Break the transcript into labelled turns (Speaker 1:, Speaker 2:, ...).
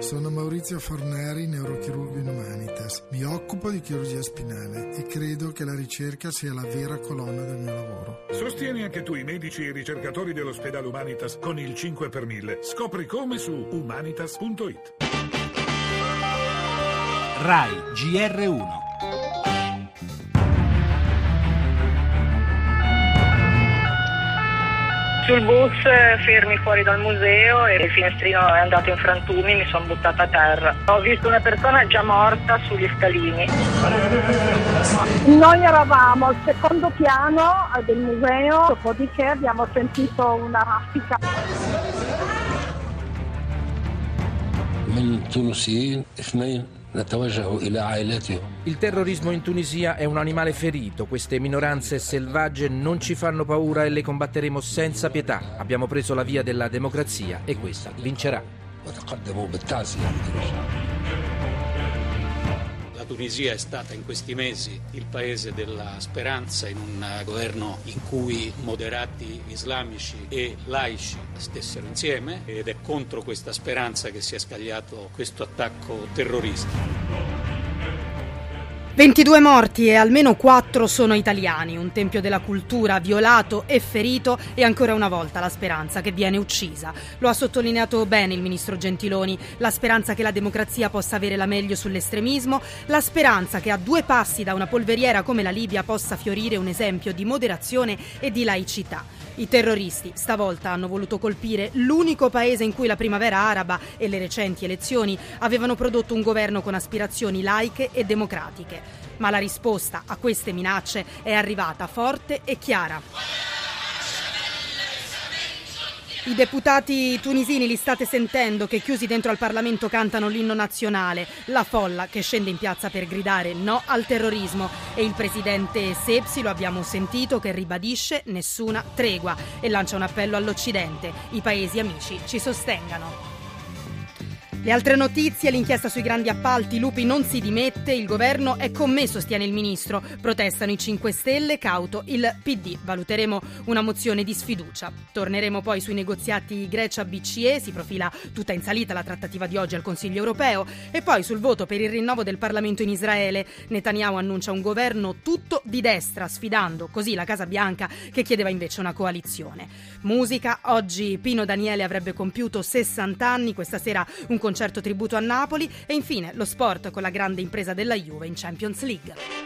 Speaker 1: Sono Maurizio Forneri, neurochirurgo in Humanitas. Mi occupo di chirurgia spinale e credo che la ricerca sia la vera colonna del mio lavoro.
Speaker 2: Sostieni anche tu i medici e i ricercatori dell'ospedale Humanitas con il 5 per 1000. Scopri come su humanitas.it.
Speaker 3: RAI GR1
Speaker 4: Sul bus fermi fuori dal museo e il finestrino è andato in frantumi, mi sono buttata a terra. Ho visto una persona già morta sugli scalini.
Speaker 5: Noi eravamo al secondo piano del museo, dopodiché abbiamo sentito una raffica.
Speaker 6: من تونسيين اثنين نتوجه إلى عائلاتهم
Speaker 7: il terrorismo in Tunisia è un animale ferito, queste minoranze selvagge non ci fanno paura e le combatteremo senza pietà. Abbiamo preso la via della democrazia e questa vincerà.
Speaker 8: La Tunisia è stata in questi mesi il paese della speranza in un eh, governo in cui moderati islamici e laici stessero insieme ed è contro questa speranza che si è scagliato questo attacco terroristico.
Speaker 9: 22 morti e almeno 4 sono italiani, un tempio della cultura violato e ferito e ancora una volta la speranza che viene uccisa. Lo ha sottolineato bene il ministro Gentiloni, la speranza che la democrazia possa avere la meglio sull'estremismo, la speranza che a due passi da una polveriera come la Libia possa fiorire un esempio di moderazione e di laicità. I terroristi stavolta hanno voluto colpire l'unico paese in cui la primavera araba e le recenti elezioni avevano prodotto un governo con aspirazioni laiche e democratiche. Ma la risposta a queste minacce è arrivata forte e chiara. I deputati tunisini li state sentendo che chiusi dentro al Parlamento cantano l'inno nazionale, la folla che scende in piazza per gridare no al terrorismo e il presidente Sepsi, lo abbiamo sentito, che ribadisce nessuna tregua e lancia un appello all'Occidente. I paesi amici ci sostengano. Le altre notizie, l'inchiesta sui grandi appalti, Lupi non si dimette, il governo è con me, sostiene il ministro. Protestano i 5 Stelle, cauto il PD. Valuteremo una mozione di sfiducia. Torneremo poi sui negoziati Grecia-BCE, si profila tutta in salita la trattativa di oggi al Consiglio europeo e poi sul voto per il rinnovo del Parlamento in Israele. Netanyahu annuncia un governo tutto di destra, sfidando così la Casa Bianca che chiedeva invece una coalizione. Musica, oggi Pino Daniele avrebbe compiuto 60 anni, questa sera un concerto tributo a Napoli e infine lo sport con la grande impresa della Juve in Champions League.